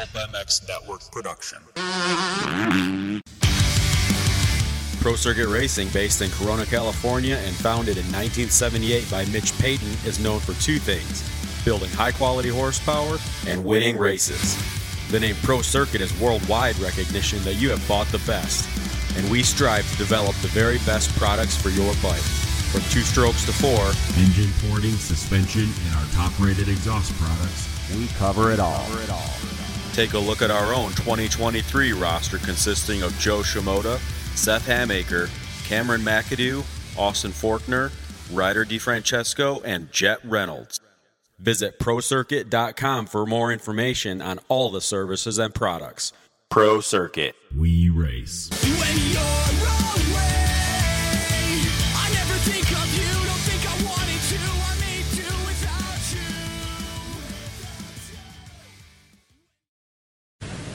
Pulp MX Network production. Pro Circuit Racing, based in Corona, California, and founded in 1978 by Mitch Payton, is known for two things building high quality horsepower and winning races. The name Pro Circuit is worldwide recognition that you have bought the best, and we strive to develop the very best products for your bike. From two strokes to four, engine porting, suspension, and our top rated exhaust products, we cover it all. Take a look at our own 2023 roster consisting of Jo Shimoda, Seth Hamaker, Cameron McAdoo, Austin Forkner, Ryder DeFrancesco, and Jett Reynolds. Visit ProCircuit.com for more information on all the services and products. Pro Circuit. We race.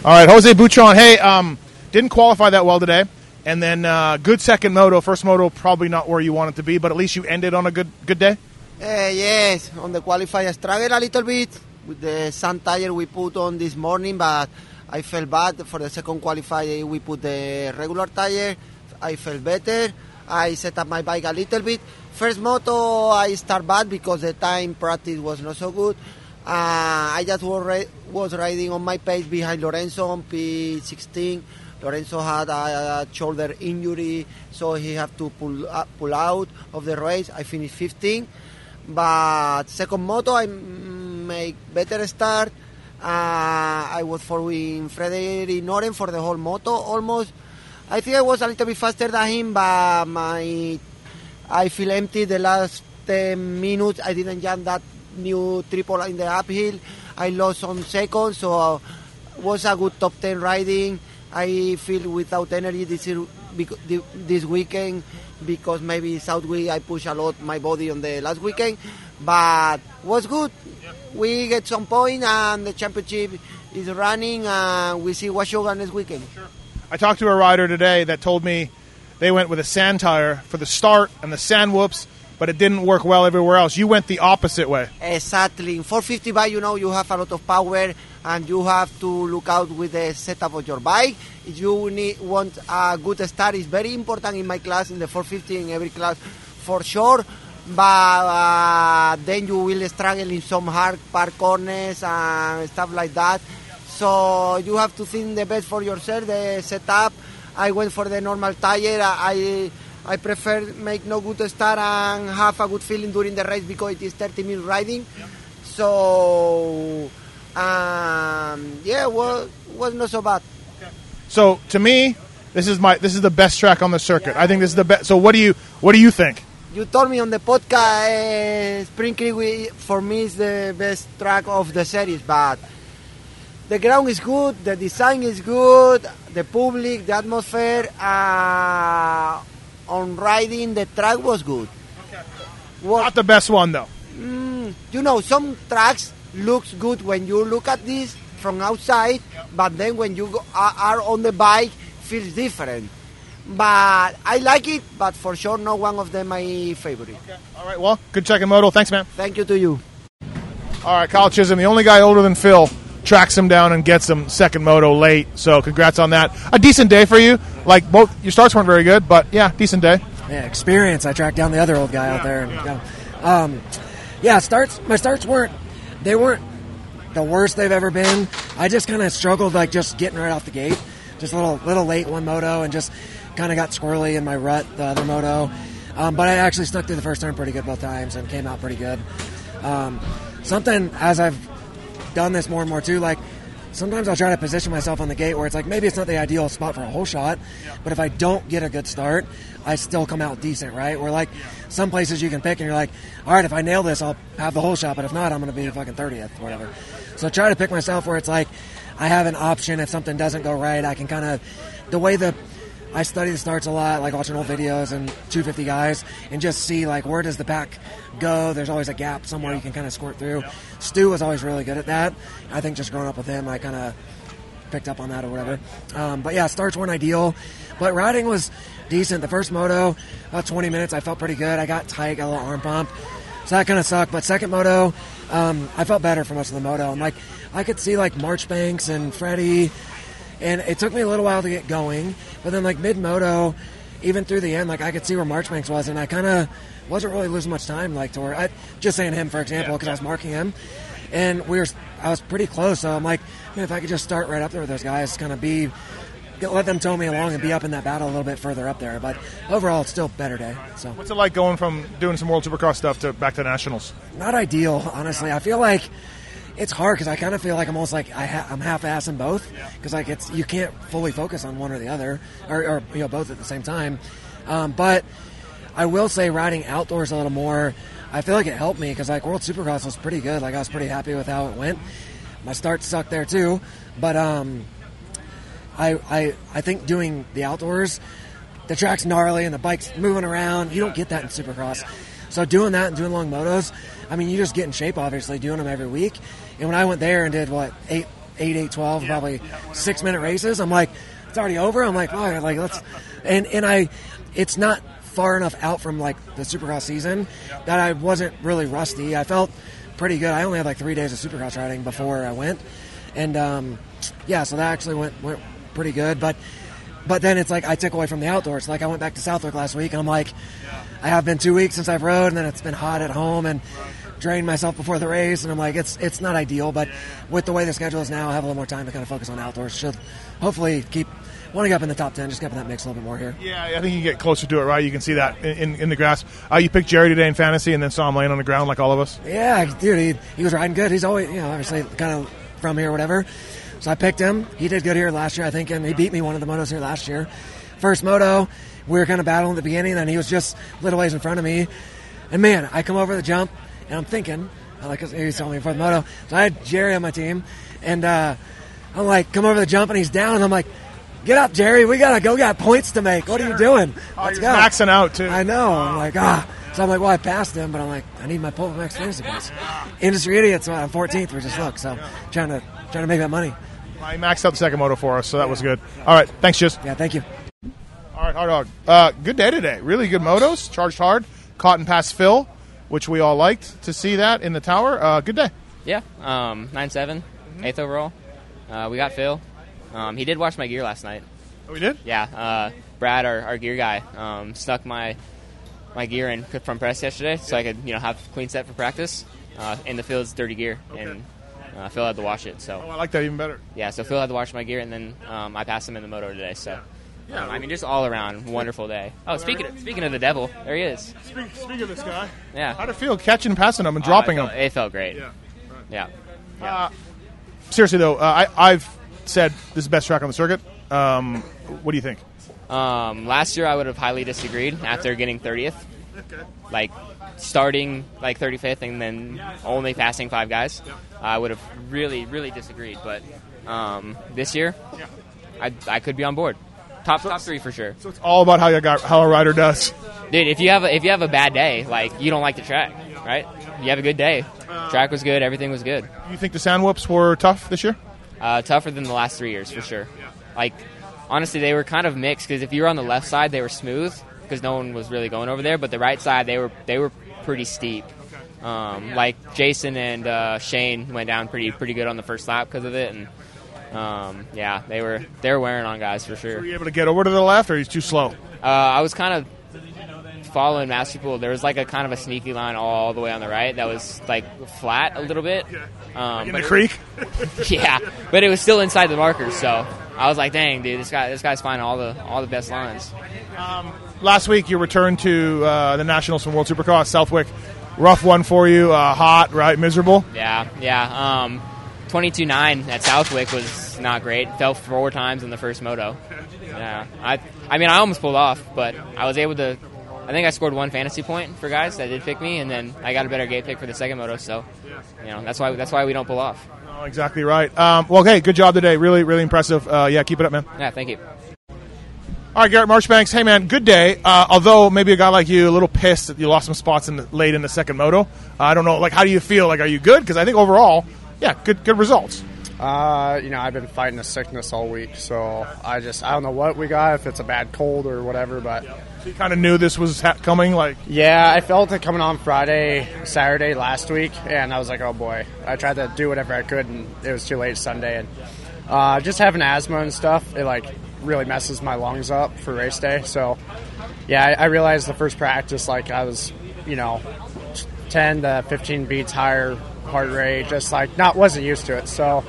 All right, Jose Butron. Hey, um, didn't qualify that well today, and then uh, good second moto. First moto probably not where you want it to be, but at least you ended on a good good day. Uh, yes, on the qualifier, I struggled a little bit with the sun tire we put on this morning, but I felt bad for the second qualifier. We put the regular tire. I felt better. I set up my bike a little bit. First moto, I start bad because the time practice was not so good. Uh, I just was, riding on my pace behind Lorenzo on P16. Lorenzo had a, shoulder injury, so he had to pull uh, pull out of the race. I finished 15, but second moto I make better start. Uh, I was following Fredrik Noren for the whole moto almost. I think I was a little bit faster than him, but my I feel empty the last 10 minutes. I didn't jump that new triple in the uphill. I lost some seconds, so uh, was a good top 10 riding. I feel without energy this this weekend because maybe Southwick I push a lot my body on the last weekend, but was good. We get some point and the championship is running and we see Washougal next weekend. Sure. I talked to a rider today that told me they went with a sand tire for the start and the sand whoops but it didn't work well everywhere else. You went the opposite way. Exactly. In 450 bike, you know, you have a lot of power and you have to look out with the setup of your bike. If you need, want a good start, it's very important in my class, in the 450, in every class, for sure. But uh, then you will struggle in some hard park corners and stuff like that. So you have to think the best for yourself, the setup. I went for the normal tire. I I prefer make no good start and have a good feeling during the race because it is 30 minutes riding. Yep. So, um, yeah, well, was not so bad. Okay. So to me, this is my this is the best track on the circuit. Yeah. I think this is the best. So what do you what do you think? You told me on the podcast, uh, Spring Creek for me is the best track of the series, but the ground is good, the design is good, the public, the atmosphere. Uh, on riding the track was good. Okay. Not the best one though. Mm, you know, some tracks looks good when you look at this from outside, yep. but then when you go, are, are on the bike, feels different. But I like it, but for sure, not one of them my favorite. Okay. All right. Well, good checking moto. Thanks, man. Thank you to you. All right, Kyle Chisholm, the only guy older than Phil tracks him down and gets him second moto late. So congrats on that. A decent day for you. Like both your starts weren't very good, but yeah, decent day. Yeah, experience. I tracked down the other old guy yeah, out there. And, yeah. Um, yeah, starts. My starts weren't. They weren't the worst they've ever been. I just kind of struggled like just getting right off the gate. Just a little little late one moto and just kind of got squirrely in my rut the other moto. Um, but I actually stuck through the first turn pretty good both times and came out pretty good. Um, something as I've done this more and more too. Like sometimes I'll try to position myself on the gate where it's like maybe it's not the ideal spot for a holeshot, but if I don't get a good start, I still come out decent, right? Where like some places you can pick and you're like, all right, if I nail this, I'll have the holeshot, but if not, I'm going to be a fucking 30th, whatever. So I try to pick myself where it's like I have an option if something doesn't go right, I can kind of the way the I study the starts a lot, like watching old videos and 250 guys, and just see like where does the pack go. There's always a gap somewhere you can kind of squirt through. Stu was always really good at that. I think just growing up with him, I kind of picked up on that or whatever. Um, but yeah, starts weren't ideal, but riding was decent. The first moto, about 20 minutes, I felt pretty good. I got tight, got a little arm pump. So that kind of sucked. But second moto, um, I felt better for most of the moto. I'm like, I could see like Marchbanks and Freddie, and it took me a little while to get going. But then like mid moto, even through the end, like I could see where Marchbanks was, and I kind of wasn't really losing much time. Like to where I just saying him for example because I was marking him, and we were I was pretty close. So I'm like, man, if I could just start right up there with those guys, kind of be let them tow me along and be up in that battle a little bit further up there. But overall, it's still a better day. So What's it like going from doing some World Supercross stuff to back to nationals? not ideal, honestly. I feel like it's hard because I kind of feel like I'm almost like I ha- I'm half-assing both because like it's you can't fully focus on one or the other or, or you know both at the same time. Um, but I will say riding outdoors a little more. I feel like it helped me because like World Supercross was pretty good. Like I was pretty happy with how it went. My start sucked there too, but um, I, I I think doing the outdoors, the track's gnarly and the bike's moving around. You don't get that in Supercross. So doing that and doing long motos, I mean, you just get in shape. Obviously, doing them every week. And when I went there and did what eight, eight, eight, twelve, probably six minute races, I'm like, it's already over. I'm like, oh, like let's, and and I, it's not far enough out from like the Supercross season that I wasn't really rusty. I felt pretty good. I only had like three days of Supercross riding before I went, and um, yeah, so that actually went went pretty good. But but then it's like I took away from the outdoors. Like I went back to Southwick last week, and I'm like, I have been two weeks since I've rode, and then it's been hot at home, and drained myself before the race, and I'm like, it's it's not ideal. But with the way the schedule is now, I have a little more time to kind of focus on outdoors. Should hopefully keep want to get up in the top ten, just get up in that mix a little bit more here. Yeah, I think you get closer to it, right? You can see that in, in, in the grass. Uh, you picked Jerry today in fantasy and then saw him laying on the ground like all of us. Yeah, dude, he, he was riding good. He's always, you know, obviously kind of from here, or whatever. So I picked him. He did good here last year, I think, and he beat me one of the motos here last year. First moto, we were kind of battling at the beginning, and he was just little ways in front of me. And man, I come over the jump, and I'm thinking, I like he was telling me before the moto. So I had Jerry on my team, and uh, I'm like, come over the jump, and he's down, and I'm like, get up, Jerry. We gotta go. We got points to make. What are you doing? Oh, Let's go. maxing out, too. I know. I'm like, ah. So I'm like, well, I passed him, but I'm like, I need my Pulp MX fantasy points. Industry idiots. I'm 14th. We just look. So trying to trying to make that money. I maxed out the second moto for us, so that was good. All right, thanks, Just. Yeah, thank you. All right, hard dog. Uh, good day today. Really good motos. Charged hard. Caught and passed Phil, which we all liked to see that in the tower. Uh, good day. Yeah, um, nine seven, eighth overall. Uh, we got Phil. Um, he did wash my gear last night. Oh, we did? Yeah, uh, Brad, our, our gear guy, um, snuck my my gear in from press yesterday, so I could you know have clean set for practice. Uh, in the field's dirty gear, and uh, Phil had to wash it. So Oh, I like that even better. yeah, so Phil had to wash my gear, and then um, I passed him in the moto today. So. Um, I mean, just all around wonderful day. Oh, speaking of, speaking of the devil, there he is. Speak, speak of this guy. Yeah, How'd it feel catching and passing him and dropping Oh, him? it felt, It felt great. Yeah, yeah. Seriously, though, uh, I, I've said this is the best track on the circuit. Um, what do you think? Um, last year, I would have highly disagreed after getting 30th. Like starting like 35th and then only passing five guys. I would have really, really disagreed. But um, this year, I, I could be on board. Top top three for sure, So it's all about how you got how a rider does. dude. If you have a, if you have a bad day, like you don't like the track, right? You have a good day. Track was good. Everything was good. You think the sand whoops were tough this year? Uh, tougher than the last three years for sure. Like honestly, they were kind of mixed because if you were on the left side, they were smooth because no one was really going over there. But the right side, they were they were pretty steep. Um, like Jason and uh, Shane went down pretty pretty good on the first lap because of it, and um, yeah, they were they were wearing on guys for sure. Were you able to get over to the left, or he's too slow? Uh, I was kind of following Masterpool. There was like a kind of a sneaky line all the way on the right that was like flat a little bit. Um, In but the it- creek? yeah, but it was still inside the markers, so I was like, "Dang, dude, this guy, this guy's finding all the all the best lines." Last week, you returned to uh, the Nationals from World Supercross Southwick. Rough one for you, uh, hot, right? Miserable. Yeah, yeah. Um, 22-9 at Southwick was not great. Fell four times in the first moto. Yeah, I, I mean, I almost pulled off, but I was able to. I think I scored one fantasy point for guys that did pick me, and then I got a better gate pick for the second moto. So, you know, that's why that's why we don't pull off. Oh, exactly right. Um, well, hey, good job today. Really, really impressive. Uh, yeah, keep it up, man. Yeah, thank you. All right, Garrett Marchbanks. Hey, man, good day. Uh, although maybe a guy like you, a little pissed that you lost some spots in the, late in the second moto. Uh, I don't know. Like, how do you feel? Like, are you good? Because I think overall, yeah, good, good results. Uh, you know, I've been fighting a sickness all week, so I just I don't know what we got, if it's a bad cold or whatever, but So you kind of knew this was ha- coming. Like, yeah, I felt it coming on Friday, Saturday last week, and I was like, oh boy. I tried to do whatever I could, and it was too late Sunday, and uh, just having asthma and stuff, it like really messes my lungs up for race day. So yeah, I, I realized the first practice, like I was, you know, 10 to 15 beats higher heart rate, just like not wasn't used to it. So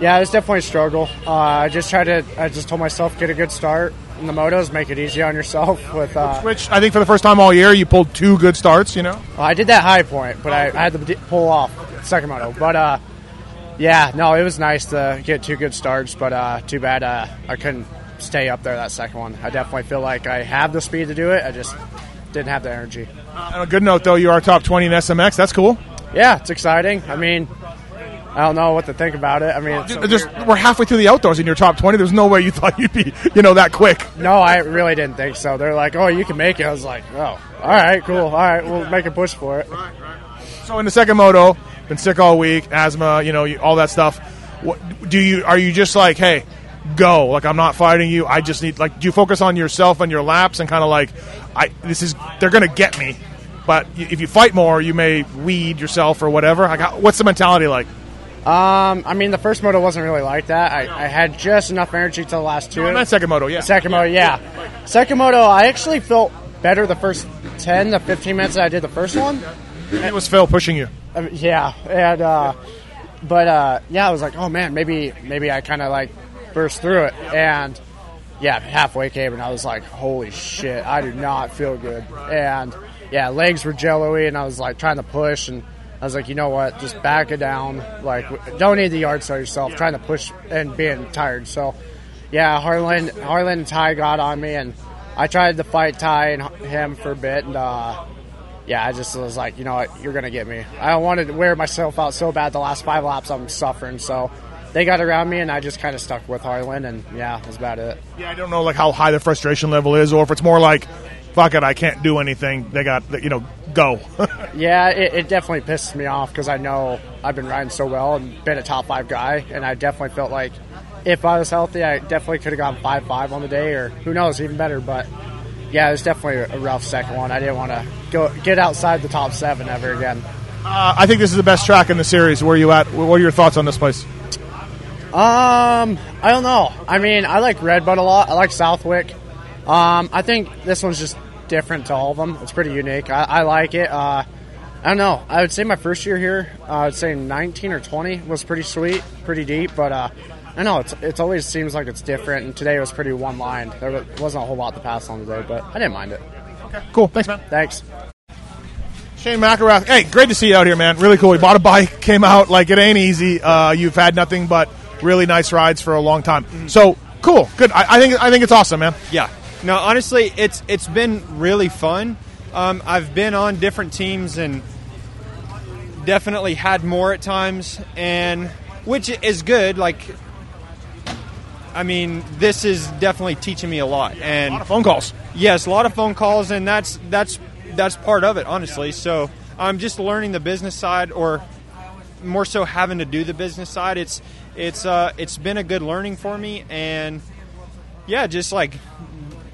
yeah, it was definitely a struggle. Uh, I just tried to, I just told myself get a good start in the motos, make it easy on yourself. With uh, which I think for the first time all year, you pulled two good starts. You know, well, I did that high point, but I, I had to d- pull off second moto. But uh, yeah, no, it was nice to get two good starts, but uh, too bad uh, I couldn't stay up there that second one. I definitely feel like I have the speed to do it. I just didn't have the energy. on a good note though, you are top twenty in SMX. That's cool. Yeah, it's exciting. I mean, I don't know what to think about it. I mean, it's so Just weird. we're halfway through the outdoors in your top twenty. There's no way you thought you'd be, you know, that quick. no, I really didn't think so. They're like, "Oh, you can make it." I was like, "Oh, all right, cool. All right, we'll make a push for it." So in the second moto, been sick all week, asthma, you know, all that stuff. What do you? Are you just like, hey, go? Like I'm not fighting you. I just need like. Do you focus on yourself and your laps and kind of like, I this is they're gonna get me, but if you fight more, you may weed yourself or whatever. What's the mentality like? Um, I mean, the first moto wasn't really like that. I, I had just enough energy to the last two. No, not second moto, yeah. Second moto, yeah. Second moto, I actually felt better the first 10 to 15 minutes that I did the first one. It was Phil pushing you. Mean, yeah, and uh, but uh, yeah, I was like, oh man, maybe maybe I kind of like burst through it, and yeah, halfway came, and I was like, holy shit, I do not feel good, and yeah, legs were jello-y, and I was like trying to push, and I was like, you know what, just back it down, like don't need the yard sale yourself, trying to push and being tired, so yeah, Harlan, Harlan and Ty got on me, and I tried to fight Ty and him for a bit, and uh, yeah, I just was like, you know what, you're gonna get me. I wanted to wear myself out so bad. The last five laps, I'm suffering. So they got around me, and I just kind of stuck with Harlan, and yeah, that's about it. Yeah, I don't know like how high the frustration level is, or if it's more like, fuck it, I can't do anything. They got, you know, go. Yeah, it, it definitely pisses me off because I know I've been riding so well and been a top five guy, and I definitely felt like if I was healthy, I definitely could have gone five five on the day, or who knows, even better. But yeah, it was definitely a rough second one. I didn't want to go get outside the top seven ever again. uh, I think this is the best track in the series. Where are you at? What are your thoughts on this place? Um, I don't know. I mean, I like Redbud a lot. I like Southwick. Um, I think this one's just different to all of them. It's pretty unique. I, I like it. Uh, I don't know. I would say my first year here, uh, I would say 19 or 20 was pretty sweet, pretty deep. But uh, I know it's it's always seems like it's different. And today was pretty one line. There wasn't a whole lot to pass on today, but I didn't mind it. Okay. Cool. Thanks, man. Thanks. Shane McElrath. Hey, great to see you out here, man. Really cool. You bought a bike, came out like it ain't easy. Uh, you've had nothing but really nice rides for a long time. So cool, good. I, I think I think it's awesome, man. Yeah. No, honestly, it's it's been really fun. Um, I've been on different teams and definitely had more at times, and which is good. Like, I mean, this is definitely teaching me a lot. And A lot of phone calls. Yes, a lot of phone calls, and that's that's that's part of it, honestly. So I'm just learning the business side, or more so having to do the business side. It's it's uh, it's been a good learning for me, and yeah, just like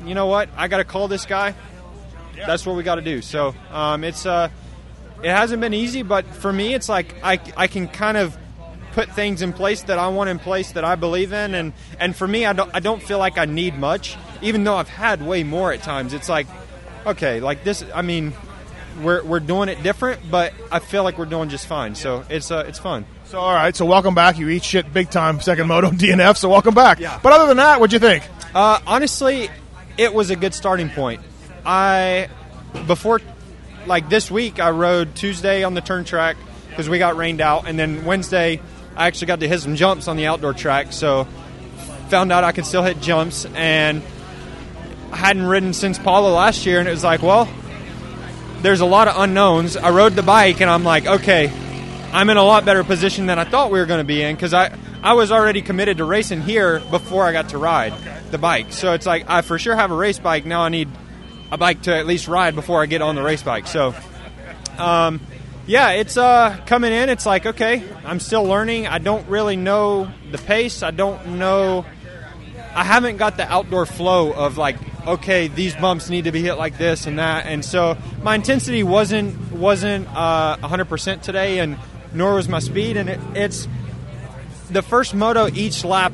you know what, I got to call this guy. That's what we got to do. So um, it's uh, it hasn't been easy, but for me, it's like I I can kind of put things in place that I want in place that I believe in, and and for me, I don't I don't feel like I need much, even though I've had way more at times. It's like okay, like this. I mean, we're we're doing it different, but I feel like we're doing just fine. So it's uh, it's fun. So all right, so welcome back. You eat shit big time second moto DNF. So welcome back. Yeah. But other than that, what'd you think? Uh, honestly, it was a good starting point. I before like this week, I rode Tuesday on the turn track because we got rained out, and then Wednesday I actually got to hit some jumps on the outdoor track. So found out I could still hit jumps, and I hadn't ridden since Pala last year, and it was like, well, there's a lot of unknowns. I rode the bike, and I'm like, okay, I'm in a lot better position than I thought we were going to be in because I, I was already committed to racing here before I got to ride the bike. So it's like I for sure have a race bike. Now I need a bike to at least ride before I get on the race bike. So, um, yeah, it's uh, coming in. It's like okay, I'm still learning. I don't really know the pace. I don't know. I haven't got the outdoor flow of like okay, these bumps need to be hit like this and that, and so my intensity wasn't wasn't uh, 100% today, and nor was my speed. And it, it's the first moto each lap.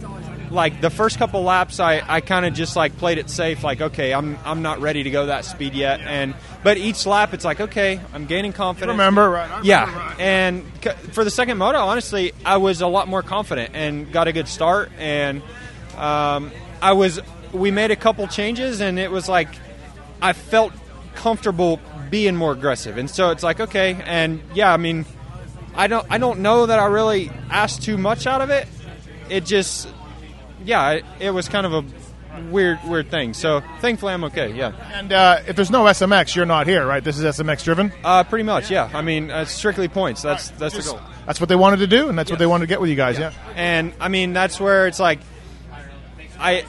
Like the first couple laps, I, I kind of just like played it safe. Like okay, I'm I'm not ready to go that speed yet. And but each lap, it's like okay, I'm gaining confidence. Remember, right? I Yeah, right. and c- for the second moto, honestly, I was a lot more confident and got a good start. And um, I was, we made a couple changes, and it was like I felt comfortable being more aggressive. And so it's like okay, and yeah, I mean, I don't, I don't know that I really asked too much out of it. It just, yeah, it, it was kind of a weird, weird thing. So thankfully, I'm okay. Yeah. And uh, if there's no SMX, you're not here, right? This is SMX driven. Uh, pretty much, yeah. I mean, uh, strictly points. That's that's the goal. That's what they wanted to do, and that's what they wanted to get with you guys. Yeah. and I mean that's where it's like I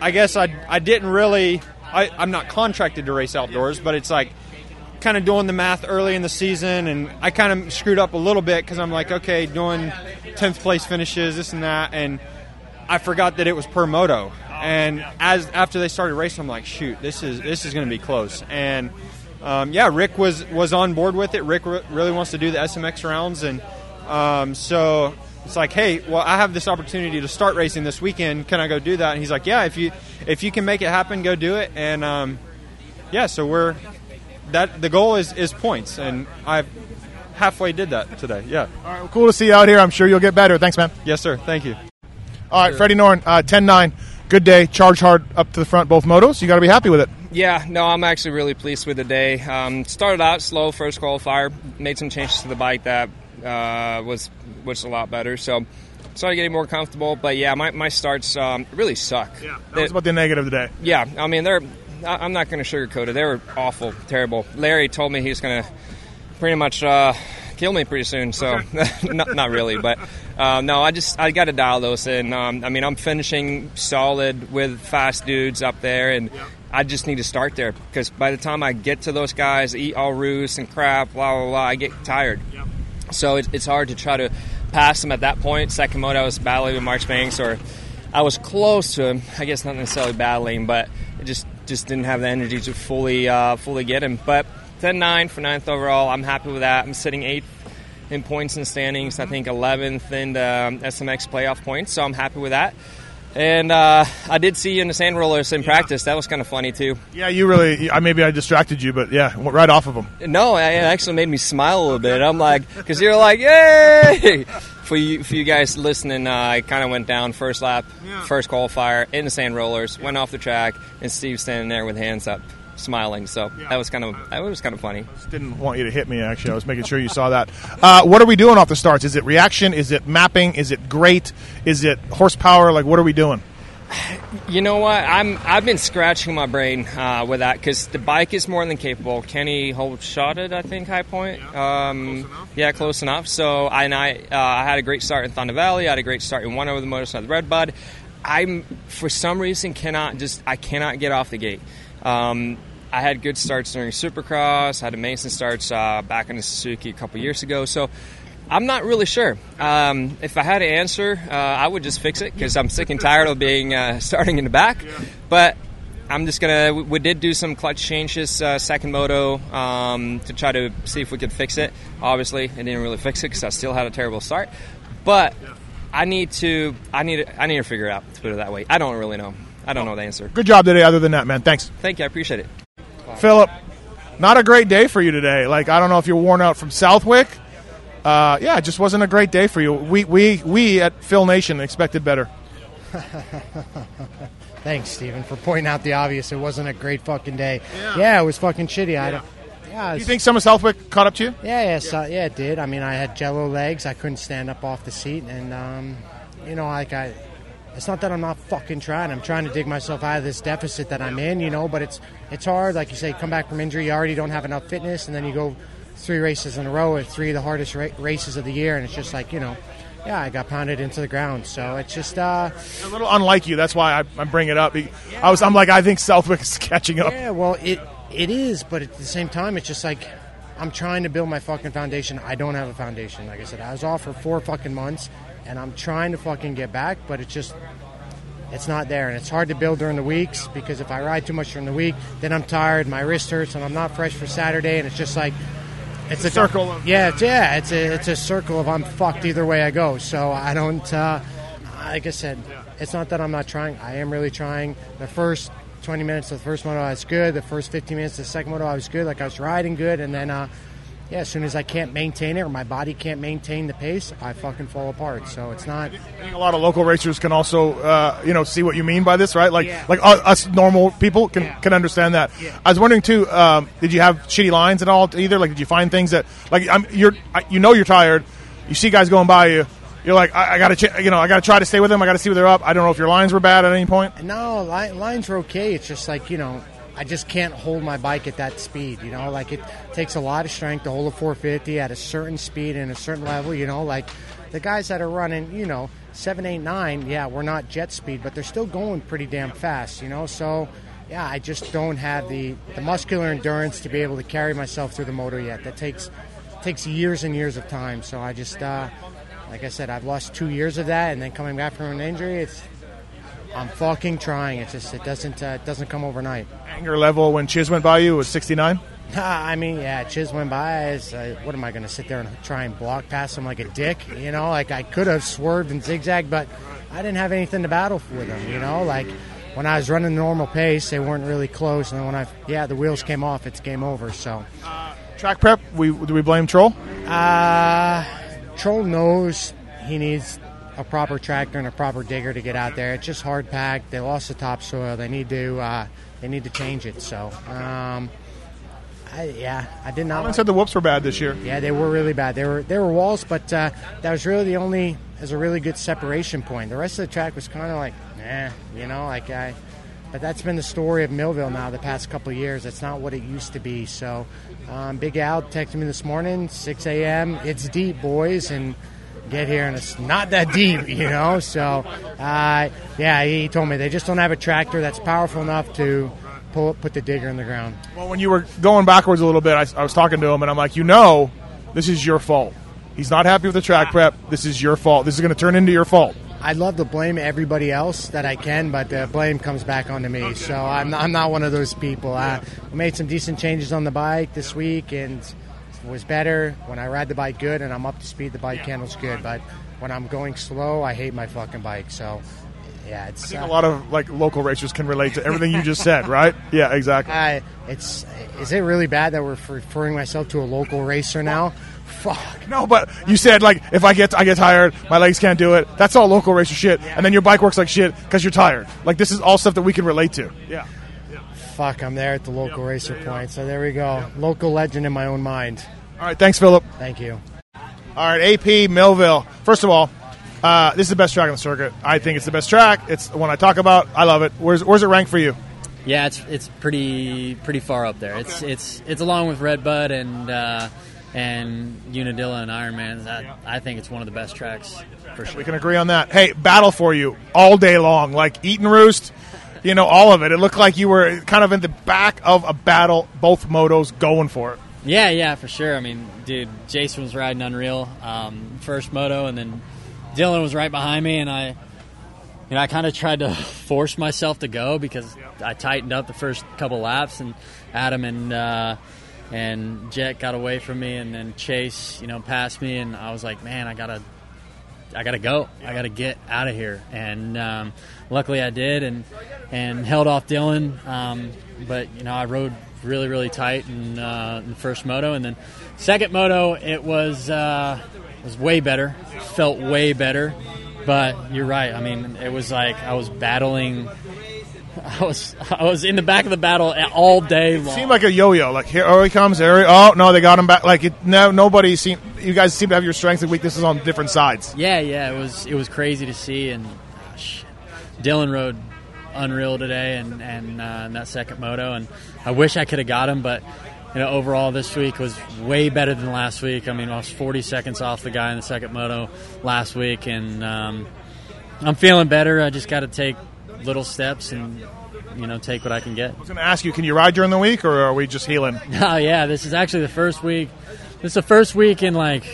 I guess I I didn't really I, I'm not contracted to race outdoors, but it's like kind of doing the math early in the season, and I kind of screwed up a little bit because I'm like, okay, doing 10th place finishes, this and that, and I forgot that it was per moto. And as after they started racing, I'm like, shoot, this is this is going to be close. And um, yeah, Rick was was on board with it. Rick re- really wants to do the SMX rounds, and um, so it's like, hey, well, I have this opportunity to start racing this weekend. Can I go do that? And he's like, yeah, if you if you can make it happen, go do it. And um, yeah, so we're that the goal is is points, and I halfway did that today. Yeah. All right, well, cool to see you out here. I'm sure you'll get better. Thanks, man. Yes, sir. Thank you. All right, Freddie Noren, uh, 10-9. Good day. Charge hard up to the front, both motos. You got to be happy with it. Yeah, no, I'm actually really pleased with the day. Um, started out slow first qualifier, made some changes to the bike that uh, was was a lot better. So started getting more comfortable. But yeah, my, my starts um, really suck. Yeah, That was about the negative today. yeah, I mean they're. I- I'm not going to sugarcoat it. They were awful, terrible. Larry told me he's going to pretty much uh, kill me pretty soon. So not, not really, but uh, no, I just I got to dial those in. Um, I mean, I'm finishing solid with fast dudes up there, and I just need to start there because by the time I get to those guys, eat all roost and crap, blah blah blah, I get tired. So it, it's hard to try to pass them at that point. Second mode, I was battling with Marchbanks, or I was close to him. I guess not necessarily battling, but it just just didn't have the energy to fully uh, fully get him. But 10-9 for ninth overall. I'm happy with that. I'm sitting eighth in points and standings. I think 11th in the um, SMX playoff points, so I'm happy with that. And uh, I did see you in the sand rollers in practice. That was kind of funny too. Yeah, you really. I maybe I distracted you, but yeah, went right off of them. No, it actually made me smile a little bit. I'm like, because you're like, yay! For you, for you guys listening, uh, I kind of went down first lap, first qualifier in the sand rollers, went off the track, and Steve standing there with hands up, smiling. So that was kind of that was kind of funny. Didn't want you to hit me. Actually, I was making sure you saw that. Uh, what are we doing off the starts? Is it reaction? Is it mapping? Is it great? Is it horsepower? Like, what are we doing? You know what? I'm I've been scratching my brain uh, with that because the bike is more than capable. Kenny Holt shot it, I think, high point. Um, yeah, close enough. So I and I uh, I had a great start in Thunder Valley. I had a great start in one over the motorcycle, Red Bud. I'm for some reason cannot just I cannot get off the gate. Um, I had good starts during Supercross. Had amazing starts uh, back in the Suzuki a couple years ago. So I'm not really sure. Um, if I had to answer, uh, I would just fix it because I'm sick and tired of being uh, starting in the back. But I'm just gonna. we- We did do some clutch changes uh, second moto um, to try to see if we could fix it. Obviously, it didn't really fix it because I still had a terrible start. But I need to. I need. I need to figure it out. To put it that way, I don't really know. I don't know the answer. Good job today. Other than that, man, thanks, Thank you. I appreciate it. Philip. Not a great day for you today. Like, I don't know if you're worn out from Southwick. Uh, yeah, it just wasn't a great day for you. We we we at Phil Nation expected better. Thanks, Steven, for pointing out the obvious. It wasn't a great fucking day. Yeah, it was fucking shitty. I don't, yeah, Do you think of Southwick caught up to you? Yeah, yeah, so, yeah, it did. I mean, I had jello legs. I couldn't stand up off the seat, and um, you know, like I, it's not that I'm not fucking trying. I'm trying to dig myself out of this deficit that I'm in, you know. But it's it's hard. Like you say, come back from injury, you already don't have enough fitness, and then you go three races in a row at three of the hardest ra- races of the year, and it's just like you know, yeah, I got pounded into the ground. So it's just uh, A little unlike you. That's why I, I'm bringing it up. I was. I'm like, I think Southwick is catching up. Yeah, well, it it is, but at the same time, it's just like I'm trying to build my fucking foundation. I don't have a foundation. Like I said, I was off for four fucking months, and I'm trying to fucking get back, but it's just it's not there, and it's hard to build during the weeks because if I ride too much during the week, then I'm tired, my wrist hurts, and I'm not fresh for Saturday, and it's just like it's a circle of- yeah, it's, yeah, it's a it's a circle of I'm fucked either way I go. So I don't uh, like I said, it's not that I'm not trying. I am really trying. The first 20 minutes of the first moto I was good. The first 15 minutes of the second moto I was good. Like I was riding good, and then uh, yeah, as soon as I can't maintain it or my body can't maintain the pace, I fucking fall apart. So it's not. I think a lot of local racers can also, uh, you know, see what you mean by this, right? Like, Yeah. like uh, us normal people can, can understand that. I was wondering too. Um, did you have shitty lines and all either? Like, did you find things that, like, I'm, you're, I, you know, you're tired. You see guys going by you. You're like, I, I gotta, ch- you know, I gotta try to stay with them. I gotta see where they're up. I don't know if your lines were bad at any point. No, li- lines are okay. It's just like you know, I just can't hold my bike at that speed. You know, like it takes a lot of strength to hold a 450 at a certain speed and a certain level. You know, like the guys that are running, you know, seven, eight, nine. Yeah, we're not jet speed, but they're still going pretty damn fast. You know, so yeah, I just don't have the the muscular endurance to be able to carry myself through the moto yet. That takes takes years and years of time. So I just. uh like I said, I've lost two years of that, and then coming back from an injury, it's I'm fucking trying. It just it doesn't uh, it doesn't come overnight. Anger level when Chiz went by you was 69. I mean, yeah, Chiz went by. Is, uh, what am I going to sit there and try and block past him like a dick? You know, like I could have swerved and zigzagged, but I didn't have anything to battle with him. You know, like when I was running the normal pace, they weren't really close, and then when I yeah the wheels came off, it's game over. So uh, Track prep. We do we blame Troll? Uh, Troll knows he needs a proper tractor and a proper digger to get out there. It's just hard packed. They lost the topsoil. They need to uh, they need to change it. So, um, I, yeah, I did not. Colin said the whoops were bad this year. Yeah, they were really bad. They were they were walls, but uh, that was really the only as a really good separation point. The rest of the track was kind of like, eh, you know, like I. But that's been the story of Millville now the past couple of years. It's not what it used to be. So, um, Big Al texted me this morning, 6 a.m. It's deep, boys, and get here, and it's not that deep, you know. So, uh, yeah, he told me they just don't have a tractor that's powerful enough to pull put the digger in the ground. Well, when you were going backwards a little bit, I, I was talking to him, and I'm like, you know, this is your fault. He's not happy with the track prep. This is your fault. This is going to turn into your fault. I'd love to blame everybody else that I can, but the blame comes back onto me. So I'm not, I'm not one of those people. I made some decent changes on the bike this week and was better. When I ride the bike good and I'm up to speed, the bike handles good. But when I'm going slow, I hate my fucking bike. So yeah, it's I think a uh, lot of like local racers can relate to everything you just said, right? Yeah, exactly. I, it's is it really bad that we're referring myself to a local racer now? Fuck. No, but you said like if I get I get tired, my legs can't do it. That's all local racer shit. And then your bike works like shit because you're tired. Like this is all stuff that we can relate to. Yeah. Fuck, I'm there at the local racer point. So there we go. Local legend in my own mind. All right, thanks, Philip. Thank you. All right, AP Millville. First of all, uh, this is the best track on the circuit. I think it's the best track. It's the one I talk about. I love it. Where's where's it ranked for you? Yeah, it's it's pretty pretty far up there. It's it's it's along with Redbud and uh, and Unadilla and Ironman. I, I think it's one of the best tracks for sure. We can agree on that. Hey, battle for you all day long, like eat and roost. You know, all of it. It looked like you were kind of in the back of a battle, both motos going for it. Yeah, yeah, for sure. I mean, dude, Jason was riding unreal um, first moto, and then Dylan was right behind me, and I, you know, I kind of tried to force myself to go because I tightened up the first couple laps, and Adam and uh, and Jett got away from me, and then Chase, you know, passed me, and I was like, man, I gotta. I gotta go. I gotta get out of here, and um, luckily I did, and and held off Dylan. Um, but you know, I rode really, really tight in, uh, in the first moto, and then second moto it was uh, was way better. Felt way better, but you're right. I mean, it was like I was battling. I was I was in the back of the battle all day long. It Seemed like a yo-yo. Like here, oh, he comes. Here, he- oh no, they got him back. Like it, no, nobody seem. You guys seem to have your strengths and weaknesses on different sides. Yeah, yeah, it was it was crazy to see, and shit. Dylan rode unreal today, and and uh, in that second moto, and I wish I could have got him, but you know overall this week was way better than last week. I mean, I was 40 seconds off the guy in the second moto last week, and um, I'm feeling better. I just got to take little steps and you know take what I can get. I was going to ask you, can you ride during the week, or are we just healing? Oh yeah, this is actually the first week. This is the first week in like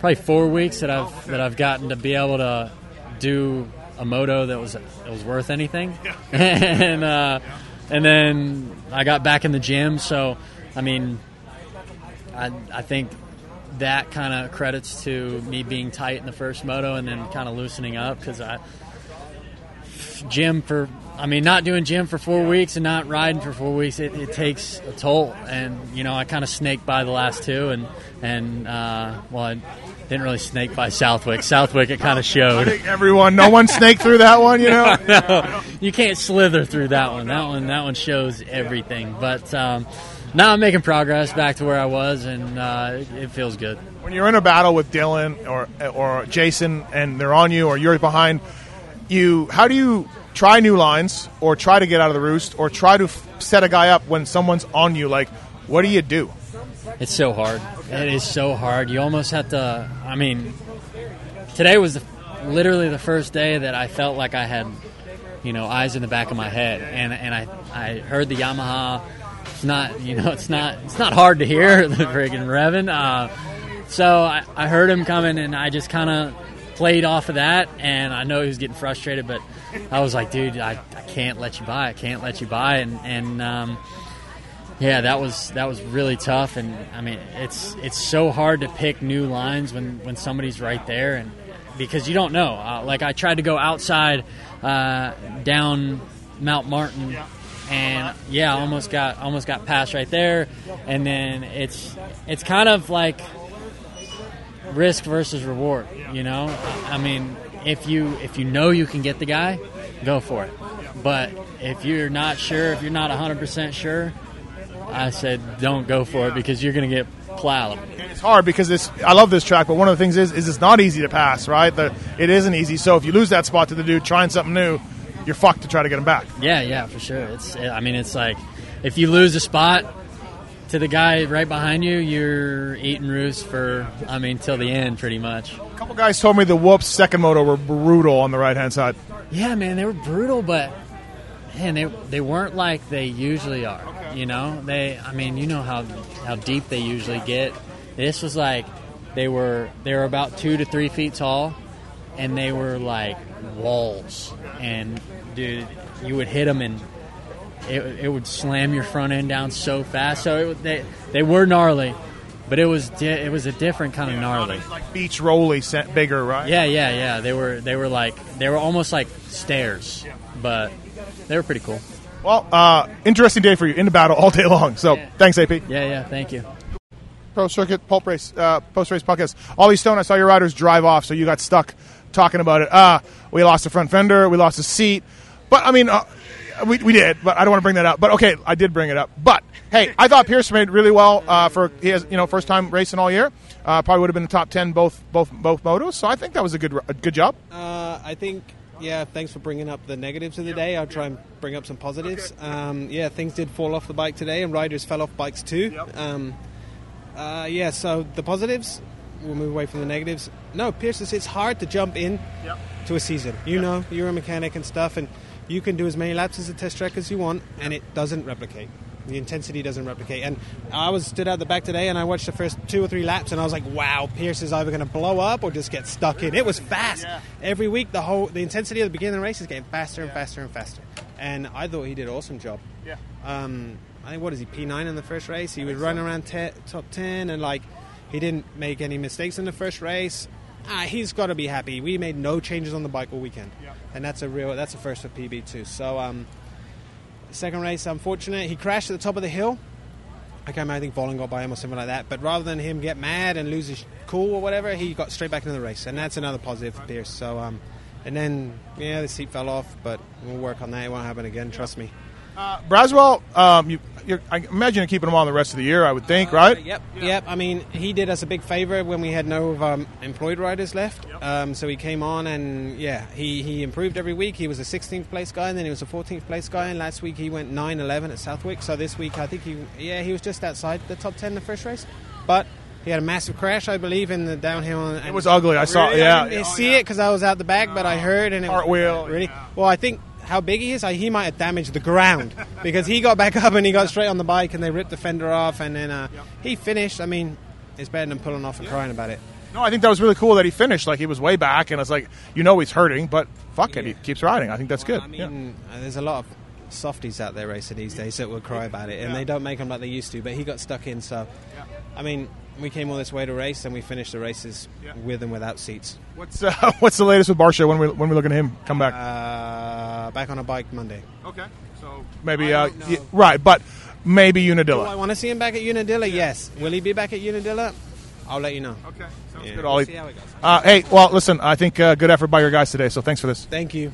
probably four weeks that I've that I've gotten to be able to do a moto that was that was worth anything, and uh, and then I got back in the gym. So I mean, I I think that kind of credits to me being tight in the first moto and then kind of loosening up because I gym for I mean not doing gym for four weeks and not riding for four weeks it, it takes a toll. And you know I kind of snaked by the last two and and uh, well I didn't really snake by Southwick. Southwick it kind of showed. I think everyone, no one snaked through that one, you know. no, you can't slither through that one. That one that one shows everything. But um, now I'm making progress back to where I was and uh, it, it feels good. When you're in a battle with Dylan or or Jason, and they're on you, or you're behind, you how do you try new lines, or try to get out of the roost, or try to f- set a guy up when someone's on you? Like, what do you do? It's so hard. It is so hard. You almost have to. I mean, today was the, literally the first day that I felt like I had, you know, eyes in the back of my head, and and I I heard the Yamaha. It's not you know it's not it's not hard to hear the friggin' revving. Uh, so I, I heard him coming, and I just kind of played off of that, and I know he was getting frustrated, but I was like, dude, I, I can't let you by. I can't let you by, and and. Um, yeah, that was that was really tough, and I mean, it's it's so hard to pick new lines when when somebody's right there, and because you don't know. Uh, like I tried to go outside uh, down Mount Martin, and yeah, almost got almost got passed right there, and then it's it's kind of like risk versus reward. You know, I mean, if you if you know you can get the guy, go for it. But if you're not sure, if you're not 100% sure, I said don't go for it because you're going to get plowed. It's hard because it's. I love this track, but one of the things is, is it's not easy to pass. Right, the, it isn't easy. So if you lose that spot to the dude trying something new, you're fucked to try to get him back. Yeah, yeah, for sure. It's. I mean, it's like if you lose a spot to the guy right behind you, you're eating roost for. I mean, till the end, pretty much. A couple guys told me the whoops second moto were brutal on the right hand side. Yeah, man, they were brutal, but man, they they weren't like they usually are. You know, they. I mean, you know how how deep they usually get. This was like they were they were about two to three feet tall, and they were like walls. And dude, you would hit them and it, it would slam your front end down so fast. So it, they they were gnarly, but it was di- it was a different kind of gnarly. Like beach rolly, set bigger, right? Yeah, yeah, yeah. They were they were like they were almost like stairs, but they were pretty cool. Well, uh, interesting day for you in the battle all day long. So thanks, AP. Yeah, yeah. Thank you. Pro Circuit Pulp Race uh, Post Race Podcast. Ollie Stone, I saw your riders drive off, so you got stuck talking about it. Uh, we lost a front fender, we lost a seat, but I mean, uh, we, we did, but I don't want to bring that up. But okay, I did bring it up. But hey, I thought Pierce made really well uh, for his you know first time racing all year. Uh, probably would have been the top ten both both both motos. So I think that was a good a good job. Uh, I think, yeah, thanks for bringing up the negatives of the day. I'll try and bring up some positives. Um, yeah, things did fall off the bike today, and riders fell off bikes too. Um, uh, yeah, so the positives, we'll move away from the negatives. No, Pierce, it's- it's hard to jump in to a season. You know, you're a mechanic and stuff, and you can do as many laps as a test track as you want, and it doesn't replicate. The intensity doesn't replicate. And I was stood out the back today, and I watched the first two or three laps, and I was like, "Wow, Pierce is either going to blow up or just get stuck in." It was fast. Every week, the whole the intensity of the beginning of the race is getting faster and faster and faster. And I thought he did an awesome job. Yeah. Um, I think what is he P nine in the first race? He was running around te- top ten, and like he didn't make any mistakes in the first race. Ah, he's got to be happy. We made no changes on the bike all weekend, and that's a real that's a first for PB too. So um, second race, unfortunate. He crashed at the top of the hill. Remember, I think Volin got by him or something like that. But rather than him get mad and lose his cool or whatever, he got straight back into the race, and that's another positive for Pierce. So um, and then yeah, the seat fell off, but we'll work on that. It won't happen again. Trust me. Braswell, um, you, I imagine you're keeping him on the rest of the year. I would think, right? Yep, yep. I mean, he did us a big favor when we had no um, employed riders left. Um, so he came on and yeah, he, he improved every week. He was a 16th place guy and then he was a 14th place guy. And last week he went 9-11 at Southwick. So this week I think he yeah he was just outside the top 10 in the first race, but. He had a massive crash, I believe, in the downhill. And It was ugly. I saw- Really? yeah. I didn't see it because I was out the back, but I heard and it Cartwheel, Really? Well, I think how big he is, I, he might have damaged the ground because he got back up and he got straight on the bike and they ripped the fender off and then uh, he finished. I mean, it's better than pulling off and crying about it. No, I think that was really cool that he finished. Like he was way back, and it's like you know he's hurting, but fuck it, he keeps riding. I think that's good. I mean, uh, there's a lot of softies out there racing these days that will cry about it, and they don't make them like they used to. But he got stuck in, so I mean, we came all this way to race, and we finished the races with and without seats. What's uh, what's the latest with Barcia? When we when we looking at him come back? Uh, back on a bike Monday. Okay, so maybe uh, y- right, but maybe Unadilla. Do I want to see him back at Unadilla? Yes. Will he be back at Unadilla? I'll let you know. Okay, sounds Good, We'll see how it goes. Uh, hey, well, listen, I think uh, good effort by your guys today. So thanks for this. Thank you.